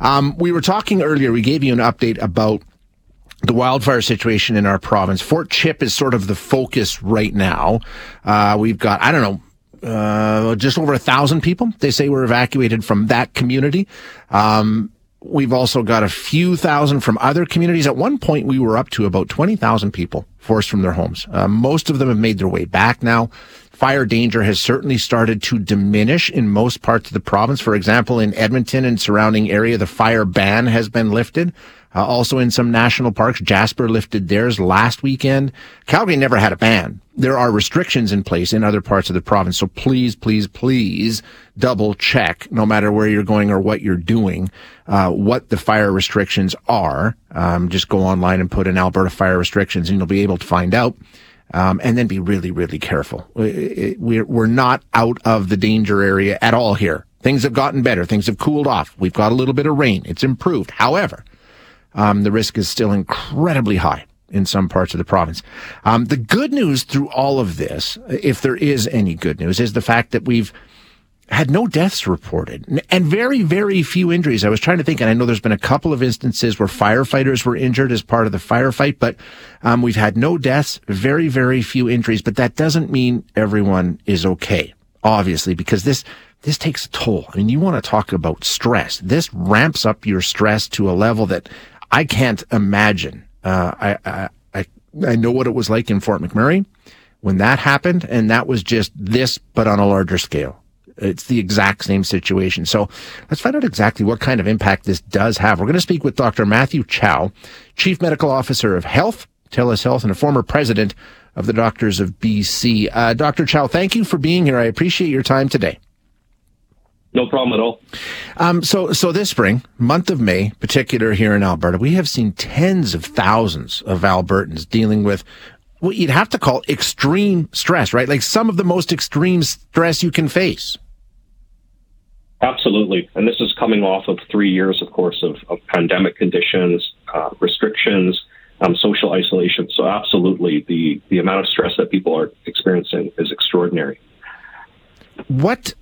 Um, we were talking earlier, we gave you an update about the wildfire situation in our province. Fort Chip is sort of the focus right now. Uh, we've got, I don't know, uh, just over a thousand people. They say were evacuated from that community. Um, we've also got a few thousand from other communities. At one point, we were up to about 20,000 people forced from their homes. Uh, most of them have made their way back now. Fire danger has certainly started to diminish in most parts of the province. For example, in Edmonton and surrounding area, the fire ban has been lifted. Uh, also in some national parks, Jasper lifted theirs last weekend. Calgary never had a ban. There are restrictions in place in other parts of the province. So please, please, please double check, no matter where you're going or what you're doing, uh, what the fire restrictions are. Um, just go online and put in Alberta fire restrictions and you'll be able to find out. Um, and then be really, really careful. We're, we're not out of the danger area at all here. Things have gotten better. Things have cooled off. We've got a little bit of rain. It's improved. However, um, the risk is still incredibly high in some parts of the province. Um, the good news through all of this, if there is any good news, is the fact that we've had no deaths reported and very, very few injuries. I was trying to think, and I know there's been a couple of instances where firefighters were injured as part of the firefight, but um, we've had no deaths, very, very few injuries. But that doesn't mean everyone is okay, obviously, because this this takes a toll. I mean, you want to talk about stress. This ramps up your stress to a level that I can't imagine. Uh, I, I, I, I know what it was like in Fort McMurray when that happened, and that was just this, but on a larger scale. It's the exact same situation. So let's find out exactly what kind of impact this does have. We're going to speak with Dr. Matthew Chow, Chief Medical Officer of Health, TELUS Health, and a former president of the Doctors of BC. Uh, Dr. Chow, thank you for being here. I appreciate your time today. No problem at all. Um, so, so this spring, month of May, particular here in Alberta, we have seen tens of thousands of Albertans dealing with what you'd have to call extreme stress, right? Like some of the most extreme stress you can face. Absolutely. And this is coming off of three years, of course, of, of pandemic conditions, uh, restrictions, um, social isolation. So, absolutely, the, the amount of stress that people are experiencing is extraordinary what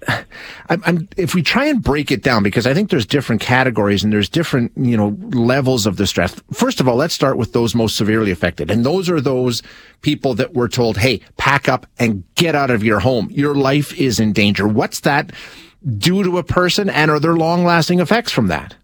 I'm, I'm, if we try and break it down because I think there's different categories and there's different you know levels of the stress. First of all, let's start with those most severely affected, and those are those people that were told, "Hey, pack up and get out of your home. Your life is in danger." What's that do to a person, and are there long-lasting effects from that?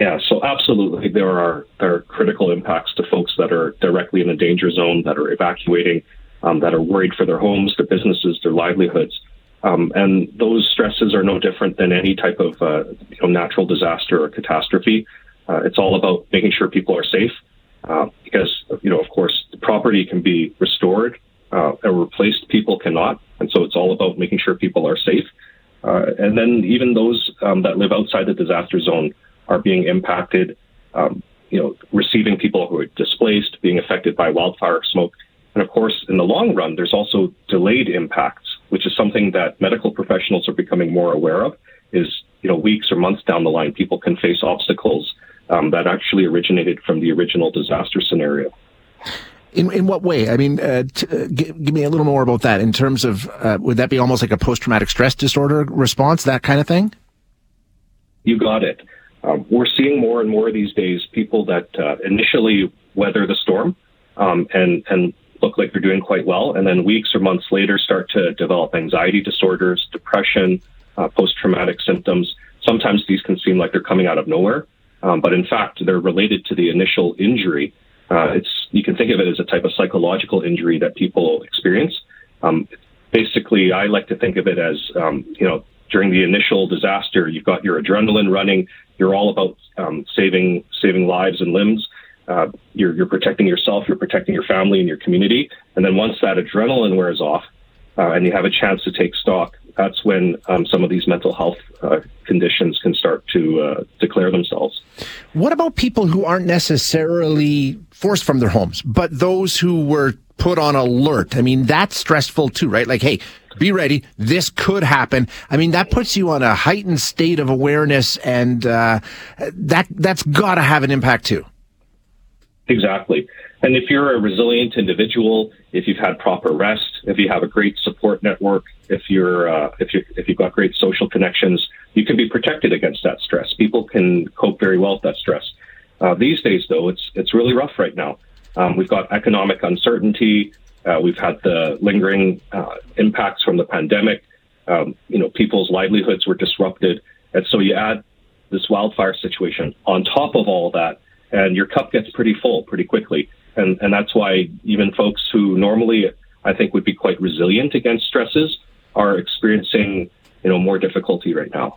Yeah, so absolutely, there are there are critical impacts to folks that are directly in a danger zone that are evacuating um, that are worried for their homes, their businesses, their livelihoods. Um, and those stresses are no different than any type of uh, you know, natural disaster or catastrophe. Uh, it's all about making sure people are safe uh, because, you know, of course, the property can be restored uh, or replaced, people cannot. And so it's all about making sure people are safe. Uh, and then even those um, that live outside the disaster zone are being impacted, um, you know, receiving people who are displaced, being affected by wildfire smoke. And of course, in the long run, there's also delayed impacts, which is something that medical professionals are becoming more aware of. Is you know weeks or months down the line, people can face obstacles um, that actually originated from the original disaster scenario. In in what way? I mean, uh, uh, give me a little more about that. In terms of, uh, would that be almost like a post traumatic stress disorder response, that kind of thing? You got it. Um, we're seeing more and more these days people that uh, initially weather the storm um, and and look like they're doing quite well, and then weeks or months later start to develop anxiety disorders, depression, uh, post traumatic symptoms. Sometimes these can seem like they're coming out of nowhere, um, but in fact, they're related to the initial injury. Uh, it's you can think of it as a type of psychological injury that people experience. Um, basically, I like to think of it as um, you know during the initial disaster, you've got your adrenaline running. You're all about um, saving saving lives and limbs uh, you're, you're protecting yourself, you're protecting your family and your community. And then once that adrenaline wears off uh, and you have a chance to take stock, that's when um, some of these mental health uh, conditions can start to uh, declare themselves. What about people who aren't necessarily forced from their homes, but those who were put on alert? I mean, that's stressful too, right? Like, hey, be ready. This could happen. I mean, that puts you on a heightened state of awareness, and uh, that that's got to have an impact too. Exactly. And if you're a resilient individual, if you've had proper rest, if you have a great support network, if you're uh, if you if you've got great social connections, you can be protected against that stress. People can cope very well with that stress. Uh, these days, though, it's it's really rough right now. Um, we've got economic uncertainty. Uh, we've had the lingering uh, impacts from the pandemic. Um, you know, people's livelihoods were disrupted, and so you add this wildfire situation on top of all that, and your cup gets pretty full pretty quickly. And and that's why even folks who normally I think would be quite resilient against stresses are experiencing you know more difficulty right now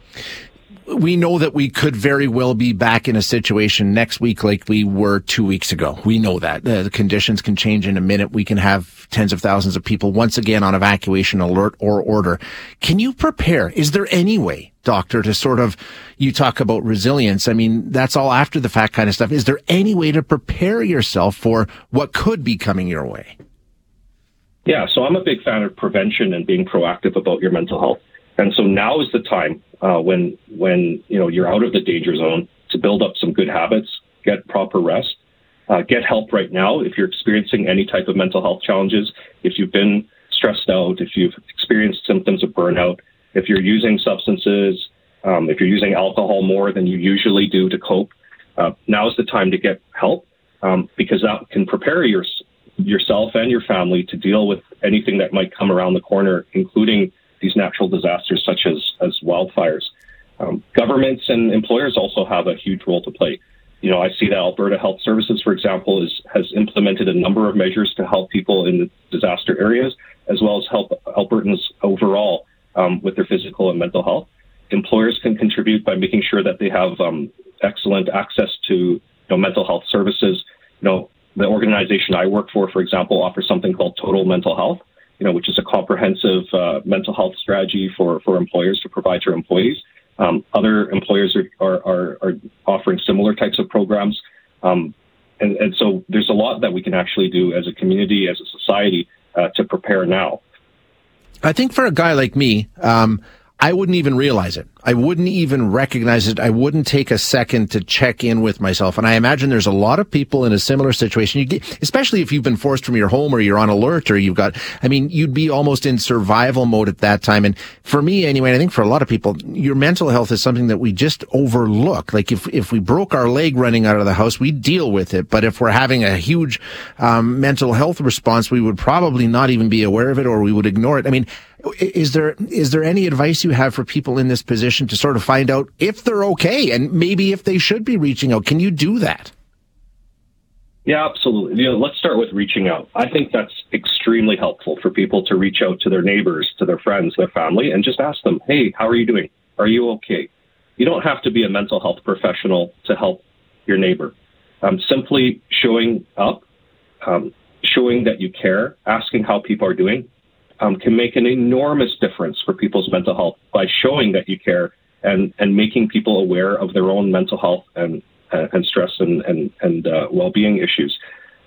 we know that we could very well be back in a situation next week like we were two weeks ago. We know that the conditions can change in a minute. We can have tens of thousands of people once again on evacuation alert or order. Can you prepare? Is there any way, doctor, to sort of, you talk about resilience. I mean, that's all after the fact kind of stuff. Is there any way to prepare yourself for what could be coming your way? Yeah. So I'm a big fan of prevention and being proactive about your mental health. And so now is the time uh, when when you know you're out of the danger zone to build up some good habits, get proper rest, uh, get help right now if you're experiencing any type of mental health challenges. If you've been stressed out, if you've experienced symptoms of burnout, if you're using substances, um, if you're using alcohol more than you usually do to cope, uh, now is the time to get help um, because that can prepare your, yourself and your family to deal with anything that might come around the corner, including these natural disasters such as, as wildfires. Um, governments and employers also have a huge role to play. You know, I see that Alberta Health Services, for example, is, has implemented a number of measures to help people in disaster areas, as well as help Albertans overall um, with their physical and mental health. Employers can contribute by making sure that they have um, excellent access to you know, mental health services. You know, the organization I work for, for example, offers something called Total Mental Health, you know, which is a comprehensive uh, mental health strategy for, for employers to provide to employees. Um, other employers are, are, are, offering similar types of programs. Um, and, and, so there's a lot that we can actually do as a community, as a society, uh, to prepare now. I think for a guy like me, um, I wouldn't even realize it. I wouldn't even recognize it. I wouldn't take a second to check in with myself. And I imagine there's a lot of people in a similar situation. Get, especially if you've been forced from your home or you're on alert or you've got, I mean, you'd be almost in survival mode at that time. And for me anyway, I think for a lot of people, your mental health is something that we just overlook. Like if, if we broke our leg running out of the house, we deal with it. But if we're having a huge, um, mental health response, we would probably not even be aware of it or we would ignore it. I mean, is there is there any advice you have for people in this position to sort of find out if they're okay and maybe if they should be reaching out? Can you do that? Yeah, absolutely. You know, let's start with reaching out. I think that's extremely helpful for people to reach out to their neighbors, to their friends, their family, and just ask them, "Hey, how are you doing? Are you okay?" You don't have to be a mental health professional to help your neighbor. Um, simply showing up, um, showing that you care, asking how people are doing, um, can make an enormous difference for people's mental health by showing that you care and, and making people aware of their own mental health and, uh, and stress and, and, and uh, well-being issues.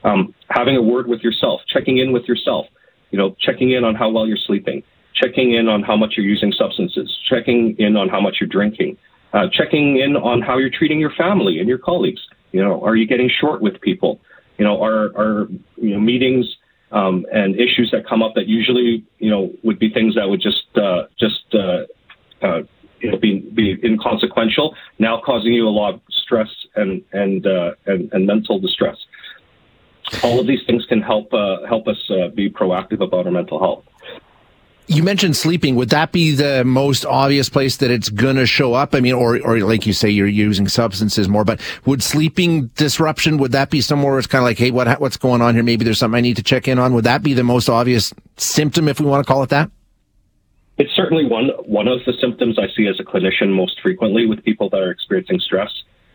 Um, having a word with yourself, checking in with yourself, you know, checking in on how well you're sleeping, checking in on how much you're using substances, checking in on how much you're drinking, uh, checking in on how you're treating your family and your colleagues. You know, are you getting short with people? You know, are, are you know, meetings um, and issues that come up that usually you know would be things that would just uh, just uh, uh, you know be be inconsequential now causing you a lot of stress and and uh, and, and, mental distress. All of these things can help uh, help us uh, be proactive about our mental health. You mentioned sleeping. Would that be the most obvious place that it's going to show up? I mean, or, or like you say, you're using substances more, but would sleeping disruption, would that be somewhere where it's kind of like, hey, what, what's going on here? Maybe there's something I need to check in on. Would that be the most obvious symptom, if we want to call it that? It's certainly one, one of the symptoms I see as a clinician most frequently with people that are experiencing stress.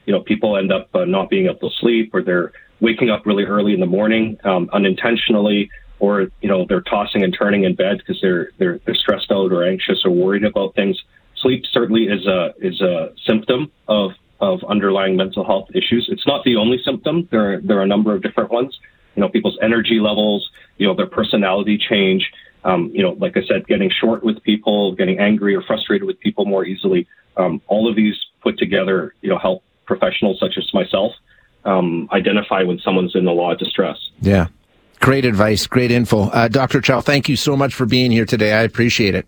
You know, people end up uh, not being able to sleep or they're waking up really early in the morning, um, unintentionally or you know they're tossing and turning in bed because they're they're they're stressed out or anxious or worried about things. Sleep certainly is a is a symptom of of underlying mental health issues. It's not the only symptom. There are, there are a number of different ones. You know, people's energy levels, you know, their personality change. Um, you know, like I said, getting short with people, getting angry or frustrated with people more easily. Um, all of these put together, you know, help professionals such as myself um, identify when someone's in a lot of distress. Yeah. Great advice, great info. Uh, Dr. Chow, thank you so much for being here today. I appreciate it.